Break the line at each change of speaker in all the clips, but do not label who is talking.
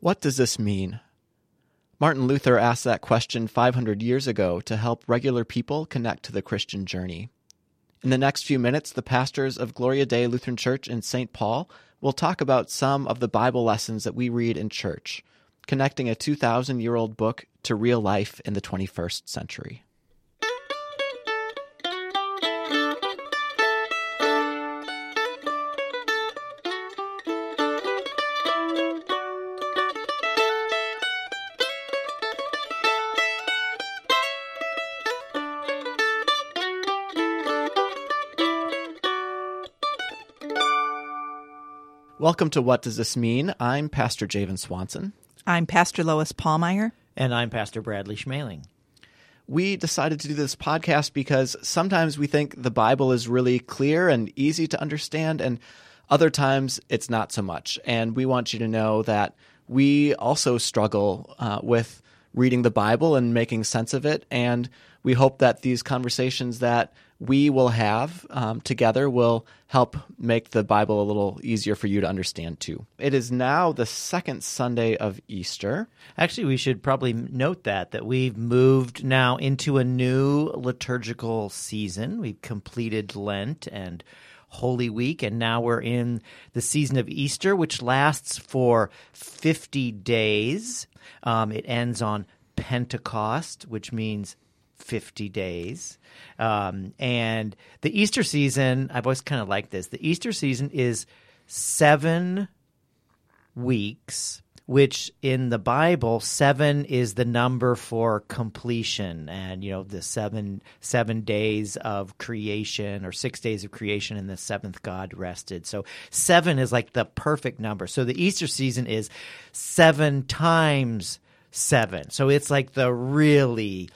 What does this mean? Martin Luther asked that question 500 years ago to help regular people connect to the Christian journey. In the next few minutes, the pastors of Gloria Dei Lutheran Church in St. Paul will talk about some of the Bible lessons that we read in church, connecting a 2,000 year old book to real life in the 21st century. Welcome to What Does This Mean? I'm Pastor Javen Swanson.
I'm Pastor Lois Pallmeyer.
And I'm Pastor Bradley Schmeling.
We decided to do this podcast because sometimes we think the Bible is really clear and easy to understand, and other times it's not so much. And we want you to know that we also struggle uh, with reading the Bible and making sense of it. And we hope that these conversations that we will have um, together will help make the Bible a little easier for you to understand too. It is now the second Sunday of Easter.
Actually, we should probably note that that we've moved now into a new liturgical season. We've completed Lent and Holy Week, and now we're in the season of Easter, which lasts for 50 days. Um, it ends on Pentecost, which means 50 days. Um, and the Easter season, I've always kind of liked this. The Easter season is seven weeks, which in the Bible, seven is the number for completion. And, you know, the seven, seven days of creation or six days of creation and the seventh God rested. So seven is like the perfect number. So the Easter season is seven times seven. So it's like the really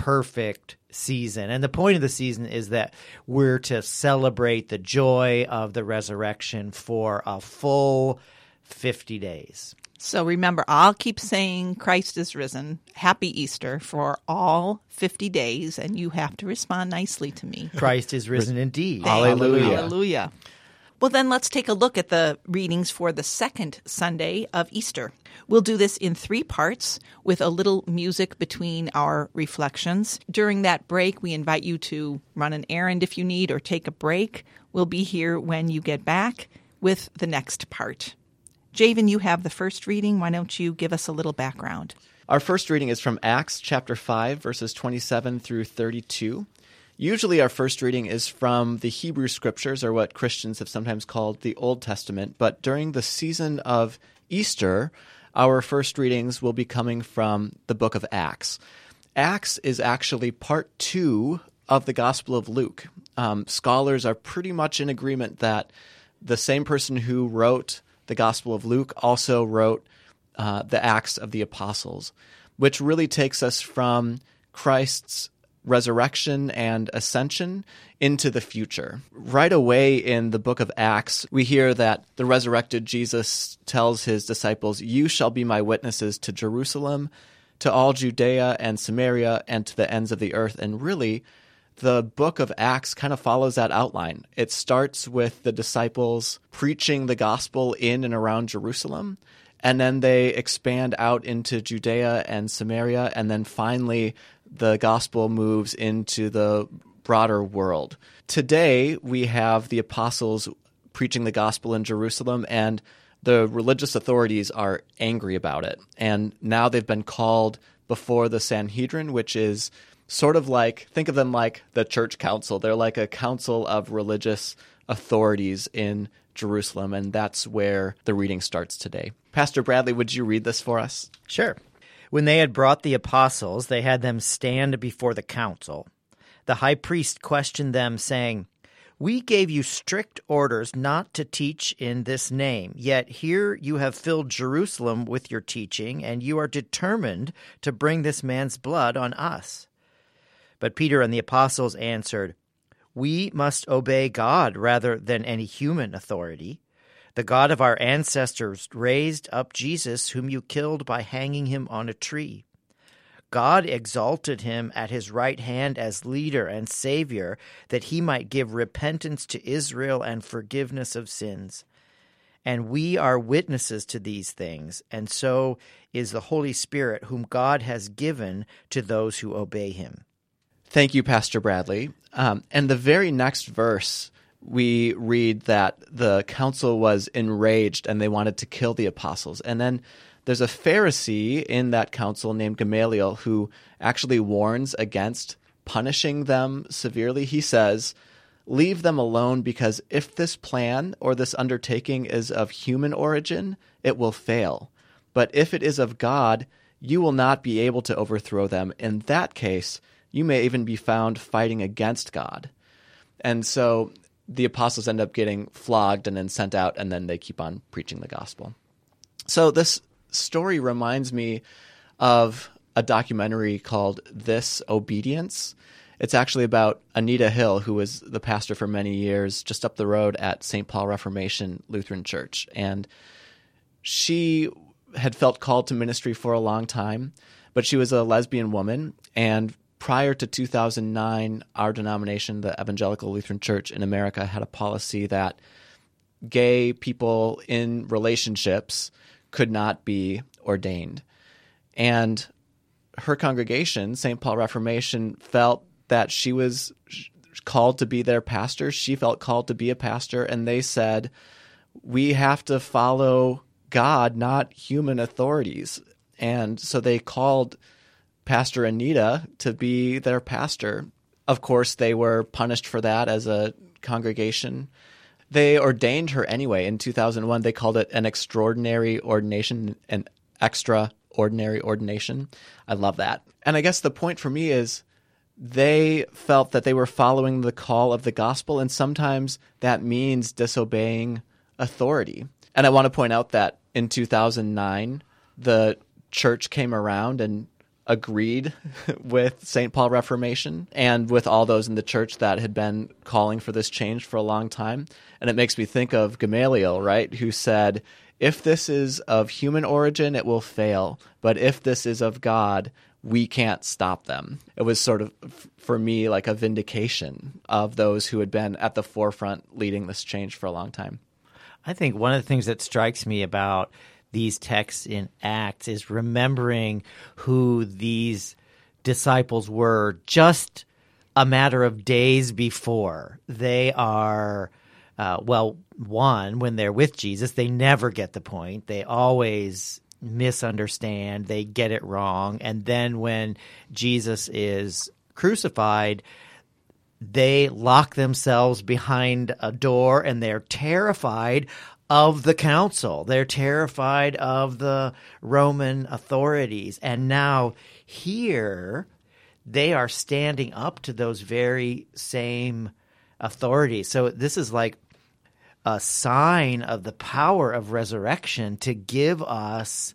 perfect season. And the point of the season is that we're to celebrate the joy of the resurrection for a full 50 days.
So remember, I'll keep saying Christ is risen. Happy Easter for all 50 days, and you have to respond nicely to me.
Christ is risen indeed.
Hallelujah.
Hallelujah. Well, then let's take a look at the readings for the second Sunday of Easter. We'll do this in three parts with a little music between our reflections. During that break, we invite you to run an errand if you need or take a break. We'll be here when you get back with the next part. Javen, you have the first reading. Why don't you give us a little background?
Our first reading is from Acts chapter 5, verses 27 through 32. Usually, our first reading is from the Hebrew Scriptures, or what Christians have sometimes called the Old Testament. But during the season of Easter, our first readings will be coming from the book of Acts. Acts is actually part two of the Gospel of Luke. Um, scholars are pretty much in agreement that the same person who wrote the Gospel of Luke also wrote uh, the Acts of the Apostles, which really takes us from Christ's resurrection and ascension into the future. Right away in the book of Acts, we hear that the resurrected Jesus tells his disciples, You shall be my witnesses to Jerusalem, to all Judea and Samaria, and to the ends of the earth. And really, the book of Acts kind of follows that outline. It starts with the disciples preaching the gospel in and around Jerusalem. And then they expand out into Judea and Samaria. And then finally, the gospel moves into the broader world. Today, we have the apostles preaching the gospel in Jerusalem, and the religious authorities are angry about it. And now they've been called before the Sanhedrin, which is sort of like think of them like the church council. They're like a council of religious authorities in Jerusalem, and that's where the reading starts today. Pastor Bradley, would you read this for us?
Sure. When they had brought the apostles, they had them stand before the council. The high priest questioned them, saying, We gave you strict orders not to teach in this name, yet here you have filled Jerusalem with your teaching, and you are determined to bring this man's blood on us. But Peter and the apostles answered, We must obey God rather than any human authority. The God of our ancestors raised up Jesus, whom you killed by hanging him on a tree. God exalted him at his right hand as leader and savior, that he might give repentance to Israel and forgiveness of sins. And we are witnesses to these things, and so is the Holy Spirit, whom God has given to those who obey him.
Thank you, Pastor Bradley. Um, and the very next verse, we read that the council was enraged and they wanted to kill the apostles. And then there's a Pharisee in that council named Gamaliel who actually warns against punishing them severely. He says, Leave them alone because if this plan or this undertaking is of human origin, it will fail. But if it is of God, you will not be able to overthrow them. In that case, you may even be found fighting against God. And so the apostles end up getting flogged and then sent out, and then they keep on preaching the gospel. So this story reminds me of a documentary called This Obedience. It's actually about Anita Hill, who was the pastor for many years just up the road at St. Paul Reformation Lutheran Church. And she had felt called to ministry for a long time, but she was a lesbian woman. And prior to 2009, our denomination, the Evangelical Lutheran Church in America, had a policy that gay people in relationships could not be ordained. And her congregation, St. Paul Reformation, felt that she was called to be their pastor. She felt called to be a pastor, and they said, We have to follow God, not human authorities. And so they called Pastor Anita to be their pastor. Of course, they were punished for that as a congregation. They ordained her anyway in 2001. They called it an extraordinary ordination, an extraordinary ordination. I love that. And I guess the point for me is they felt that they were following the call of the gospel, and sometimes that means disobeying authority. And I want to point out that in 2009, the church came around and agreed with St. Paul Reformation and with all those in the church that had been calling for this change for a long time. And it makes me think of Gamaliel, right, who said, if this is of human origin, it will fail. But if this is of God, we can't stop them. It was sort of, for me, like a vindication of those who had been at the forefront leading this change for a long time.
I think one of the things that strikes me about these texts in Acts is remembering who these disciples were just a matter of days before. They are, uh, well, one, when they're with Jesus, they never get the point. They always misunderstand, they get it wrong. And then when Jesus is crucified, they lock themselves behind a door and they're terrified of the council. They're terrified of the Roman authorities. And now here they are standing up to those very same authorities. So this is like a sign of the power of resurrection to give us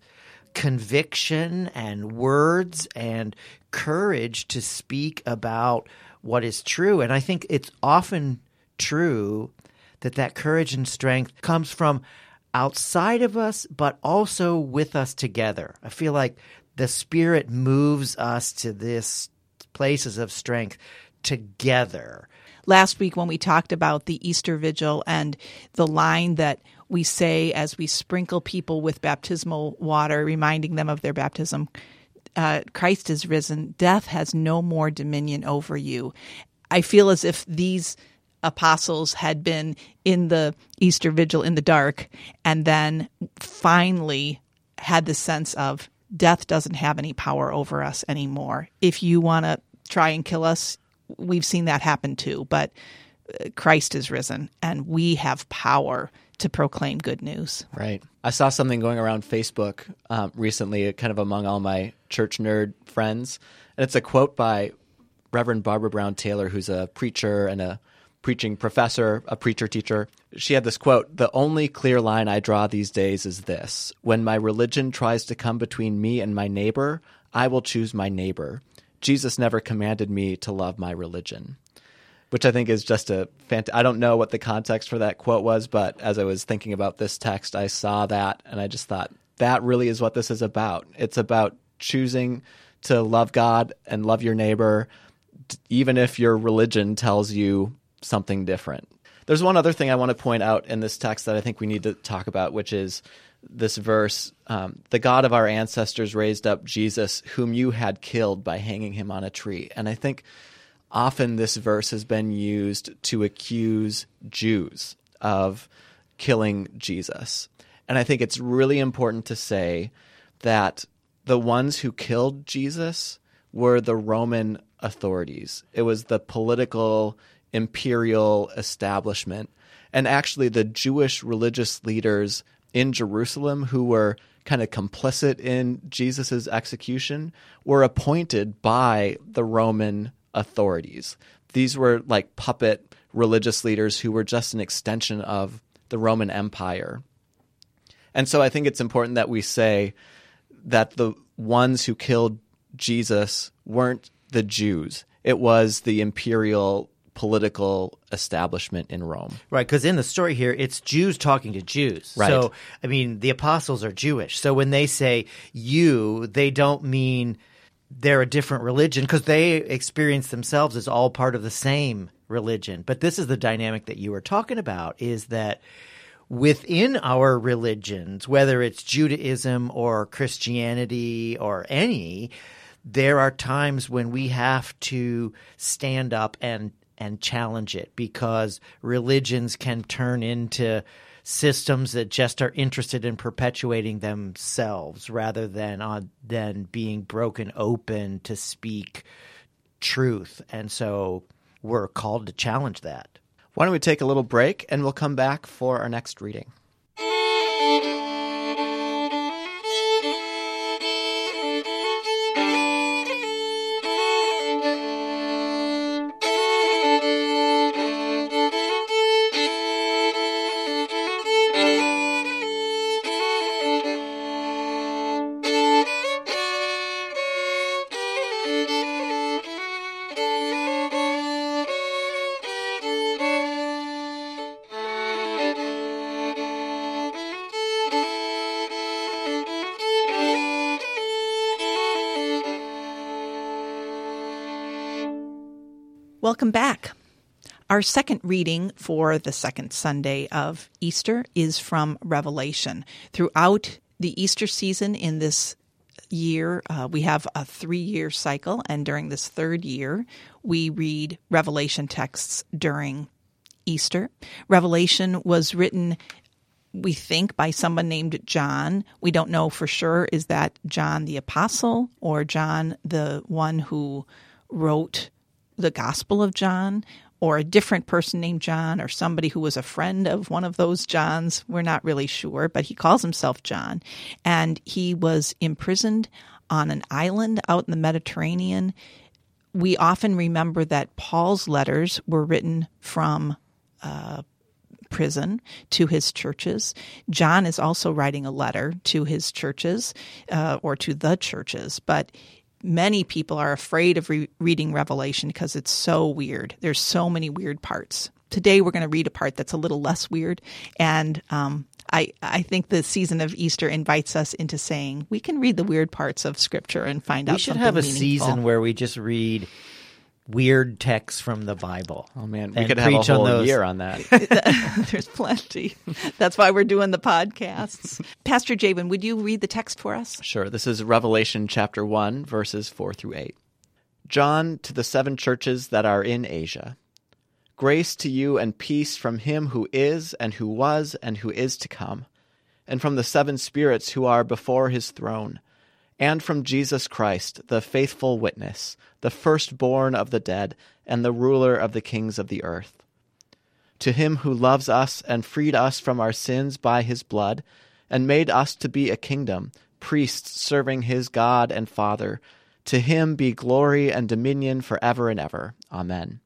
conviction and words and courage to speak about what is true. And I think it's often true that that courage and strength comes from outside of us, but also with us together. I feel like the Spirit moves us to this places of strength together.
Last week, when we talked about the Easter Vigil and the line that we say as we sprinkle people with baptismal water, reminding them of their baptism, uh, Christ is risen. Death has no more dominion over you. I feel as if these apostles had been in the Easter vigil in the dark and then finally had the sense of death doesn't have any power over us anymore. If you want to try and kill us, we've seen that happen too, but uh, Christ is risen and we have power to proclaim good news.
Right. I saw something going around Facebook um, recently, kind of among all my church nerd friends, and it's a quote by Reverend Barbara Brown Taylor, who's a preacher and a preaching professor, a preacher teacher. She had this quote The only clear line I draw these days is this When my religion tries to come between me and my neighbor, I will choose my neighbor. Jesus never commanded me to love my religion which I think is just a fant- I don't know what the context for that quote was, but as I was thinking about this text, I saw that and I just thought that really is what this is about. It's about choosing to love God and love your neighbor, even if your religion tells you something different. There's one other thing I want to point out in this text that I think we need to talk about, which is this verse um, The God of our ancestors raised up Jesus, whom you had killed by hanging him on a tree. And I think often this verse has been used to accuse Jews of killing Jesus. And I think it's really important to say that the ones who killed Jesus were the Roman authorities. It was the political imperial establishment. And actually, the Jewish religious leaders in Jerusalem who were kind of complicit in Jesus' execution were appointed by the Roman authorities. These were like puppet religious leaders who were just an extension of the Roman Empire. And so I think it's important that we say that the ones who killed Jesus weren't the Jews. It was the imperial political establishment in Rome.
Right, because in the story here, it's Jews talking to Jews.
Right.
So, I mean, the apostles are Jewish. So when they say you, they don't mean they're a different religion because they experience themselves as all part of the same religion. But this is the dynamic that you were talking about is that within our religions, whether it's Judaism or Christianity or any, there are times when we have to stand up and and challenge it because religions can turn into systems that just are interested in perpetuating themselves rather than on than being broken open to speak truth and so we're called to challenge that
Why don't we take a little break and we'll come back for our next reading?
Welcome back. Our second reading for the second Sunday of Easter is from Revelation. Throughout the Easter season in this year, uh, we have a three year cycle, and during this third year, we read Revelation texts during Easter. Revelation was written we think by someone named John. We don't know for sure is that John the apostle or John the one who wrote the Gospel of John or a different person named John or somebody who was a friend of one of those Johns. We're not really sure, but he calls himself John. And he was imprisoned on an island out in the Mediterranean. We often remember that Paul's letters were written from uh, prison to his churches. John is also writing a letter to his churches uh, or to the churches, but many people are afraid of re- reading Revelation because it's so weird. There's so many weird parts. Today we're going to read a part that's a little less weird, and um, I I think the season of Easter invites us into saying we can read the weird parts of Scripture and find
we
out.
We should
something
have a
meaningful.
season where we just read weird texts from the bible
Oh man, we could have a
preach on
whole year on that.
There's plenty. That's why we're doing the podcasts. Pastor Javen, would you read the text for us?
Sure. This is Revelation chapter 1, verses 4 through 8. John to the seven churches that are in Asia. Grace to you and peace from him who is, and who was, and who is to come, and from the seven spirits who are before his throne, and from Jesus Christ, the faithful witness, the firstborn of the dead, and the ruler of the kings of the earth. To him who loves us and freed us from our sins by his blood, and made us to be a kingdom, priests serving his God and Father, to him be glory and dominion forever and ever. Amen.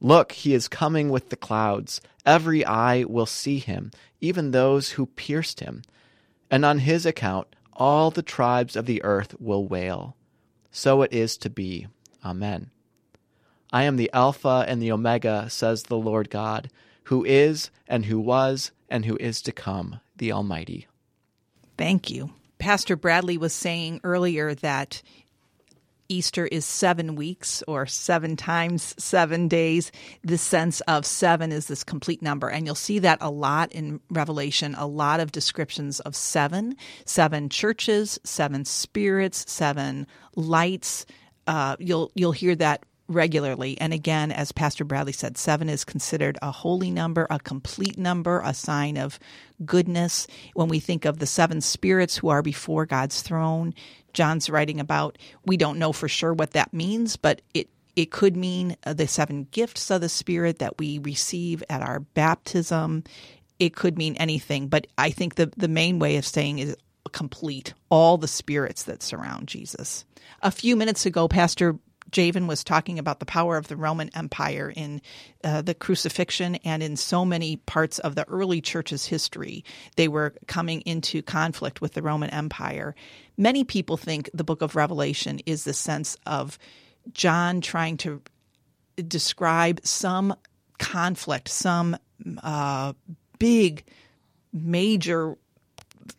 Look, he is coming with the clouds. Every eye will see him, even those who pierced him. And on his account, all the tribes of the earth will wail. So it is to be. Amen. I am the Alpha and the Omega, says the Lord God, who is, and who was, and who is to come, the Almighty.
Thank you. Pastor Bradley was saying earlier that Easter is seven weeks or seven times seven days. The sense of seven is this complete number. And you'll see that a lot in Revelation, a lot of descriptions of seven, seven churches, seven spirits, seven lights. Uh, you'll you'll hear that regularly. And again, as Pastor Bradley said, seven is considered a holy number, a complete number, a sign of goodness. When we think of the seven spirits who are before God's throne, John's writing about, we don't know for sure what that means, but it it could mean uh, the seven gifts of the Spirit that we receive at our baptism. It could mean anything, but I think the, the main way of saying is complete, all the spirits that surround Jesus. A few minutes ago, Pastor Javen was talking about the power of the Roman Empire in uh, the crucifixion and in so many parts of the early church's history. They were coming into conflict with the Roman Empire. Many people think the book of Revelation is the sense of John trying to describe some conflict, some uh, big, major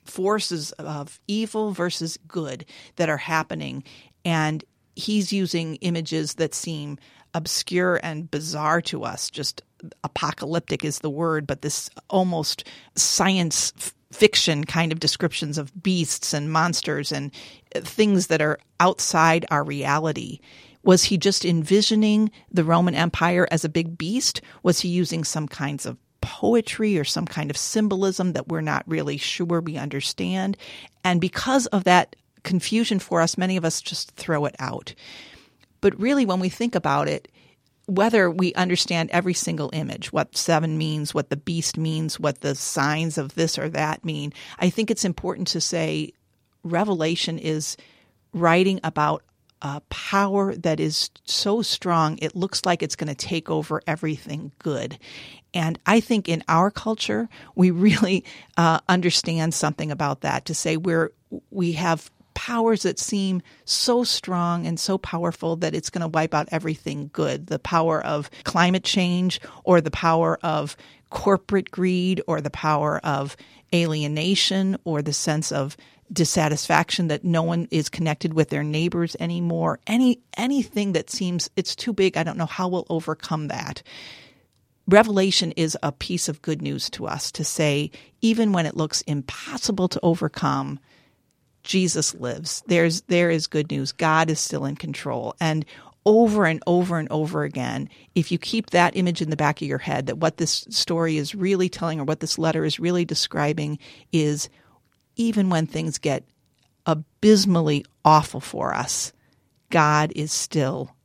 forces of evil versus good that are happening. And he's using images that seem obscure and bizarre to us. Just apocalyptic is the word, but this almost science f- fiction kind of descriptions of beasts and monsters and things that are outside our reality. Was he just envisioning the Roman Empire as a big beast? Was he using some kinds of poetry or some kind of symbolism that we're not really sure we understand? And because of that confusion for us, many of us just throw it out. But really, when we think about it, whether we understand every single image, what seven means, what the beast means, what the signs of this or that mean, I think it's important to say Revelation is writing about a power that is so strong, it looks like it's going to take over everything good. And I think in our culture, we really uh, understand something about that to say we're, we have powers that seem so strong and so powerful that it's going to wipe out everything good. The power of climate change or the power of corporate greed or the power of alienation or the sense of dissatisfaction that no one is connected with their neighbors anymore. Any anything that seems it's too big i don't know how we'll overcome that. Revelation is a piece of good news to us to say even when it looks impossible to overcome Jesus lives. There's there is good news. God is still in control. And over and over and over again, if you keep that image in the back of your head that what this story is really telling or what this letter is really describing is even when things get abysmally awful for us, God is still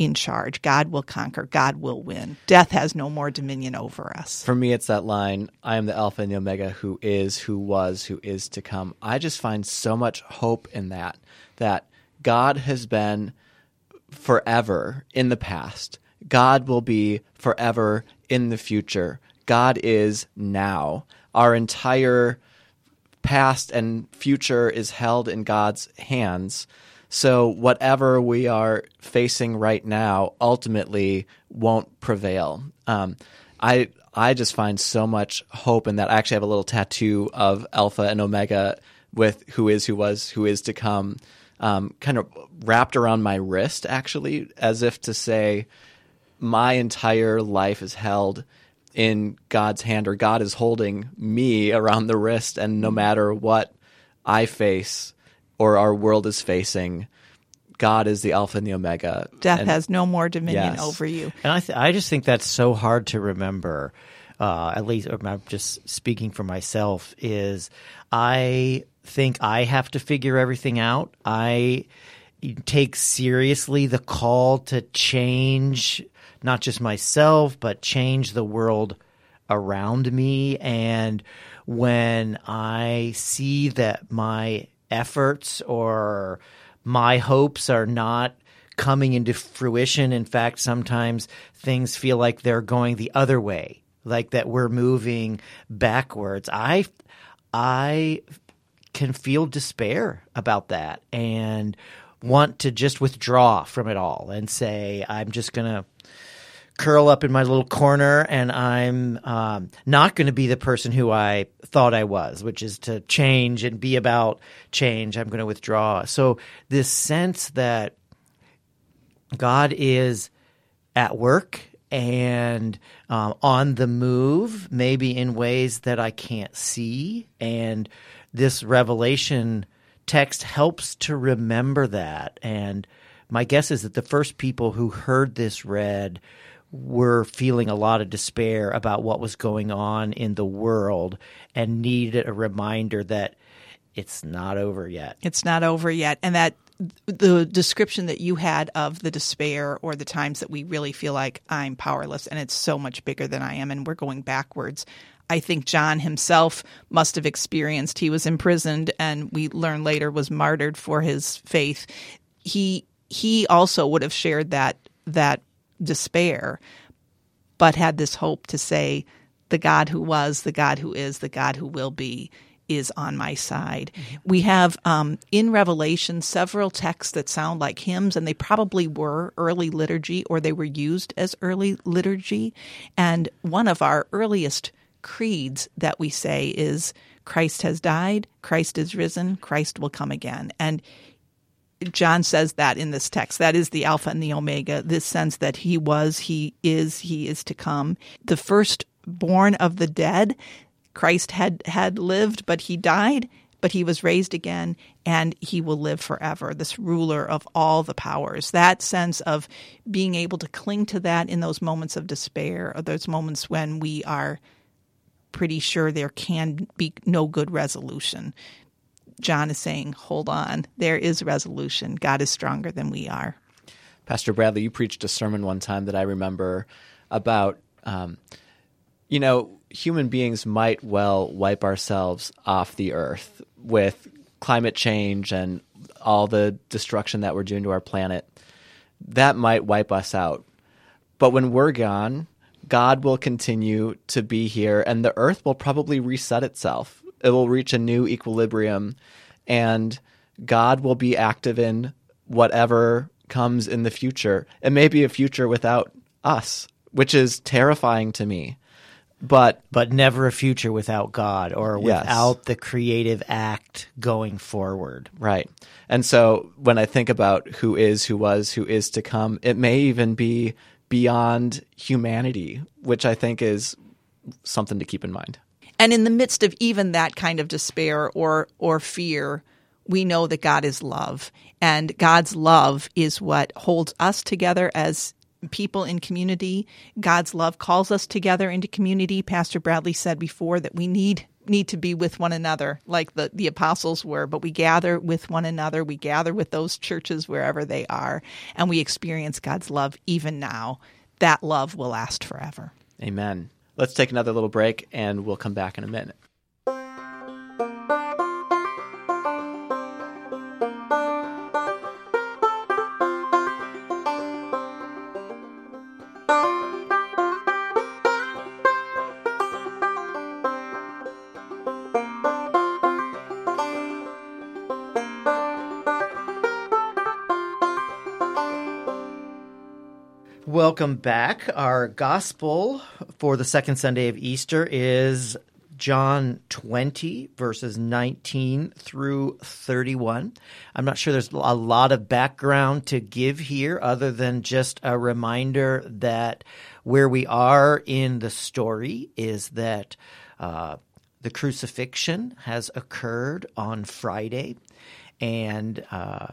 in charge. God will conquer. God will win. Death has no more dominion over us.
For me, it's that line I am the Alpha and the Omega who is, who was, who is to come. I just find so much hope in that, that God has been forever in the past. God will be forever in the future. God is now. Our entire past and future is held in God's hands. So whatever we are facing right now ultimately won't prevail. Um, I I just find so much hope in that. I actually have a little tattoo of Alpha and Omega with who is, who was, who is to come, um, kind of wrapped around my wrist, actually, as if to say, my entire life is held in God's hand, or God is holding me around the wrist, and no matter what I face, or our world is facing. God is the Alpha and the Omega.
Death
and,
has no more dominion
yes.
over you.
And I, th- I just think that's so hard to remember. Uh, at least, I'm just speaking for myself. Is I think I have to figure everything out. I take seriously the call to change not just myself, but change the world around me. And when I see that my efforts or my hopes are not coming into fruition. In fact, sometimes things feel like they're going the other way, like that we're moving backwards. I I can feel despair about that and want to just withdraw from it all and say I'm just going to curl up in my little corner and I'm um, not going to be the person who I thought I was, which is to change and be about change. I'm going to withdraw. So, this sense that God is at work and um, on the move, maybe in ways that I can't see. And this revelation text helps to remember that. And my guess is that the first people who heard this read were feeling a lot of despair about what was going on in the world and needed a reminder that it's not over yet.
It's not over yet. And that the description that you had of the despair or the times that we really feel like I'm powerless and it's so much bigger than I am and we're going backwards. I think John himself must have experienced. He was imprisoned and we learn later was martyred for his faith. He he also would have shared that that despair, but had this hope to say, the God who was, the God who is, the God who will be is on my side. Mm-hmm. We have um, in Revelation several texts that sound like hymns, and they probably were early liturgy or they were used as early liturgy. And one of our earliest creeds that we say is Christ has died, Christ is risen, Christ will come again. And John says that in this text. That is the Alpha and the Omega, this sense that he was, he is, he is to come. The first born of the dead, Christ had, had lived, but he died, but he was raised again, and he will live forever, this ruler of all the powers. That sense of being able to cling to that in those moments of despair, or those moments when we are pretty sure there can be no good resolution. John is saying, hold on, there is resolution. God is stronger than we are.
Pastor Bradley, you preached a sermon one time that I remember about, um, you know, human beings might well wipe ourselves off the earth with climate change and all the destruction that we're doing to our planet. That might wipe us out. But when we're gone, God will continue to be here and the earth will probably reset itself it will reach a new equilibrium and God will be active in whatever comes in the future. It may be a future without us, which is terrifying to me. But
but never a future without God or without yes. the creative act going forward.
Right. And so when I think about who is, who was, who is to come, it may even be beyond humanity, which I think is something to keep in mind.
And in the midst of even that kind of despair or or fear, we know that God is love, and God's love is what holds us together as people in community. God's love calls us together into community. Pastor Bradley said before that we need need to be with one another like the, the apostles were, but we gather with one another. We gather with those churches wherever they are, and we experience God's love even now. That love will last forever.
Amen. Let's take another little break and we'll come back in a minute.
Welcome back. Our gospel for the second Sunday of Easter is John 20, verses 19 through 31. I'm not sure there's a lot of background to give here other than just a reminder that where we are in the story is that uh, the crucifixion has occurred on Friday. And uh,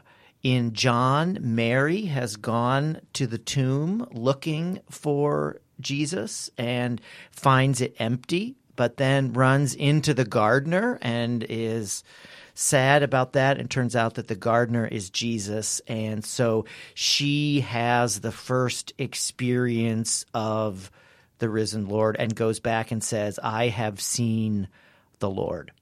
in John, Mary has gone to the tomb looking for Jesus and finds it empty, but then runs into the gardener and is sad about that and turns out that the gardener is Jesus and so she has the first experience of the risen Lord and goes back and says I have seen the Lord.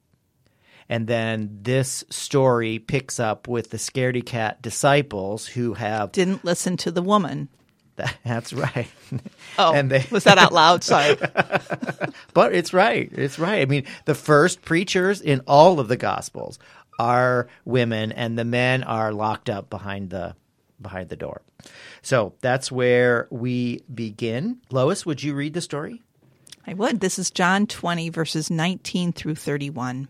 And then this story picks up with the scaredy cat disciples who have
didn't listen to the woman.
That's right.
Oh, and they, was that out loud? Sorry.
but it's right. It's right. I mean, the first preachers in all of the Gospels are women, and the men are locked up behind the behind the door. So that's where we begin. Lois, would you read the story?
I would. This is John 20, verses 19 through 31.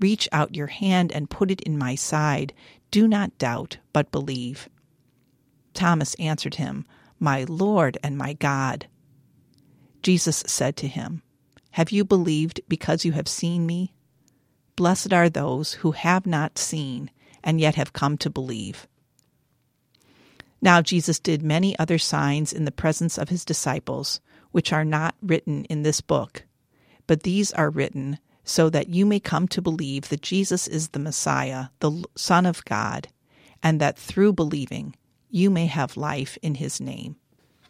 Reach out your hand and put it in my side. Do not doubt, but believe. Thomas answered him, My Lord and my God. Jesus said to him, Have you believed because you have seen me? Blessed are those who have not seen and yet have come to believe. Now Jesus did many other signs in the presence of his disciples, which are not written in this book, but these are written so that you may come to believe that Jesus is the Messiah, the Son of God, and that through believing you may have life in his name.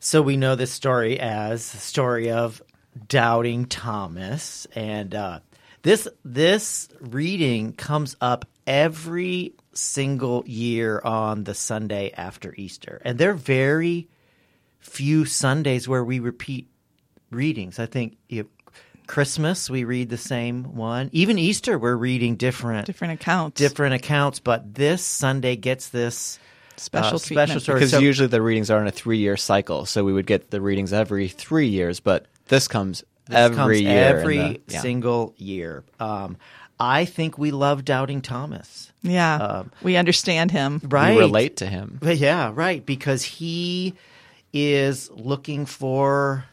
So we know this story as the story of doubting Thomas, and uh, this this reading comes up every single year on the Sunday after Easter, and there are very few Sundays where we repeat readings. I think Christmas, we read the same one. Even Easter, we're reading different
different accounts.
Different accounts, but this Sunday gets this
special
uh,
special
story.
Because
So-
usually the readings are in a three year cycle, so we would get the readings every three years, but this comes
this
every
comes
year.
every
the- yeah.
single year. Um, I think we love doubting Thomas.
Yeah,
Um,
we understand him.
Right.
We relate to him.
But yeah, right. Because he is looking for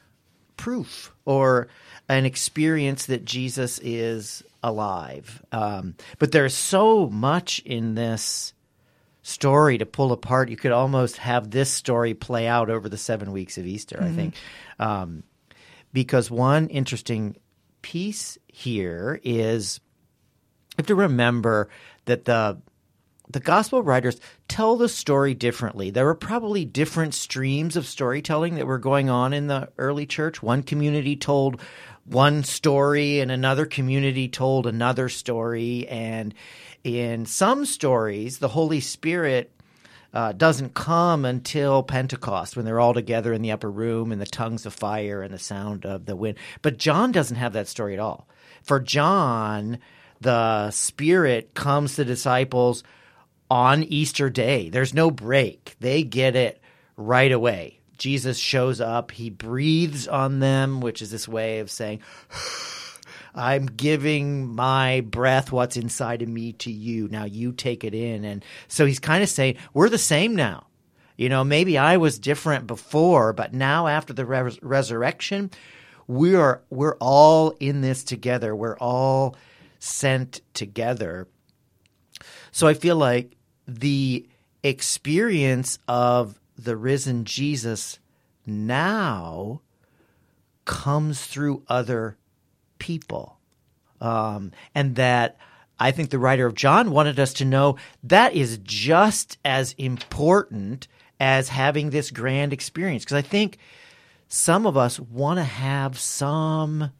proof or an experience that Jesus is alive. Um, but there's so much in this story to pull apart. You could almost have this story play out over the seven weeks of Easter, I think. Um, because one interesting piece here is you have to remember that the the gospel writers tell the story differently. There were probably different streams of storytelling that were going on in the early church. One community told one story and another community told another story. And in some stories, the Holy Spirit uh, doesn't come until Pentecost when they're all together in the upper room and the tongues of fire and the sound of the wind. But John doesn't have that story at all. For John, the Spirit comes to disciples on Easter Day. There's no break. They get it right away. Jesus shows up, he breathes on them, which is this way of saying, I'm giving my breath, what's inside of me, to you. Now you take it in. And so he's kind of saying, We're the same now. You know, maybe I was different before, but now after the res- resurrection, we are we're all in this together. We're all sent together. So I feel like the experience of the risen Jesus now comes through other people. Um, and that I think the writer of John wanted us to know that is just as important as having this grand experience. Because I think some of us want to have some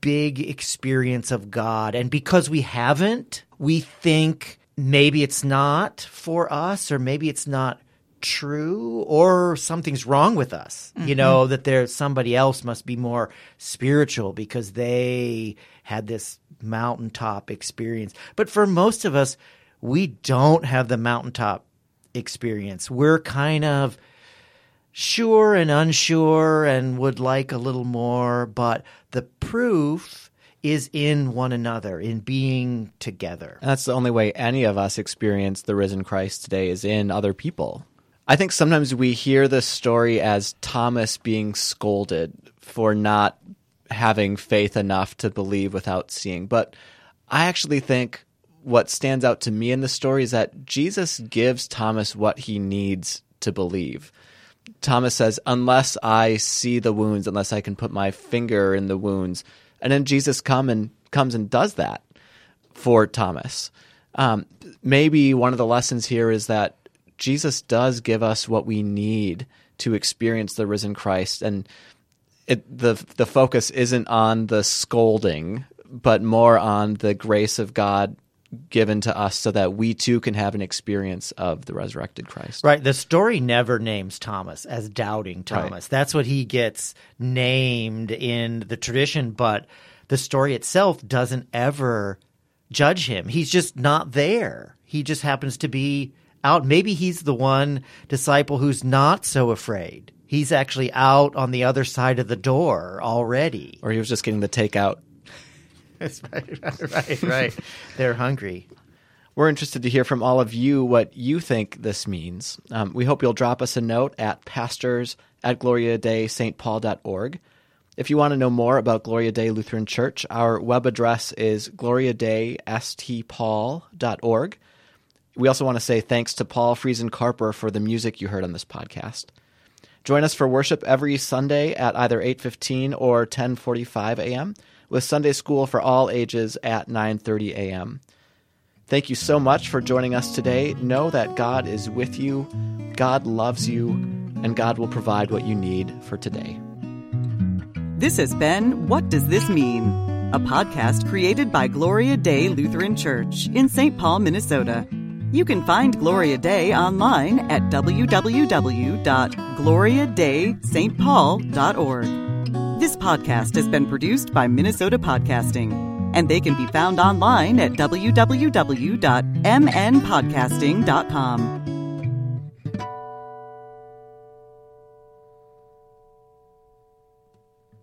big experience of God. And because we haven't, we think maybe it's not for us or maybe it's not true or something's wrong with us. You know, mm-hmm. that there's somebody else must be more spiritual because they had this mountaintop experience. But for most of us, we don't have the mountaintop experience. We're kind of sure and unsure and would like a little more, but the proof is in one another, in being together.
And that's the only way any of us experience the risen Christ today is in other people. I think sometimes we hear this story as Thomas being scolded for not having faith enough to believe without seeing. But I actually think what stands out to me in the story is that Jesus gives Thomas what he needs to believe. Thomas says, Unless I see the wounds, unless I can put my finger in the wounds. And then Jesus come and comes and does that for Thomas. Um, maybe one of the lessons here is that Jesus does give us what we need to experience the risen Christ, and it, the the focus isn't on the scolding, but more on the grace of God given to us, so that we too can have an experience of the resurrected Christ.
Right. The story never names Thomas as doubting Thomas. Right. That's what he gets named in the tradition, but the story itself doesn't ever judge him. He's just not there. He just happens to be out. Maybe he's the one disciple who's not so afraid. He's actually out on the other side of the door already.
Or he was just getting the takeout.
right, right, right. They're hungry.
We're interested to hear from all of you what you think this means. Um, we hope you'll drop us a note at pastors at gloriadeistpaul.org. If you want to know more about Gloria Dei Lutheran Church, our web address is gloriadeistpaul.org. We also want to say thanks to Paul Friesen Carper for the music you heard on this podcast. Join us for worship every Sunday at either 8:15 or 10:45 a.m. with Sunday school for all ages at 9:30 a.m. Thank you so much for joining us today. Know that God is with you, God loves you, and God will provide what you need for today.
This has been What Does This Mean? A podcast created by Gloria Dei Lutheran Church in St. Paul, Minnesota. You can find Gloria Dei online at www.gloriadeistpaul.org. This podcast has been produced by Minnesota Podcasting, and they can be found online at www.mnpodcasting.com.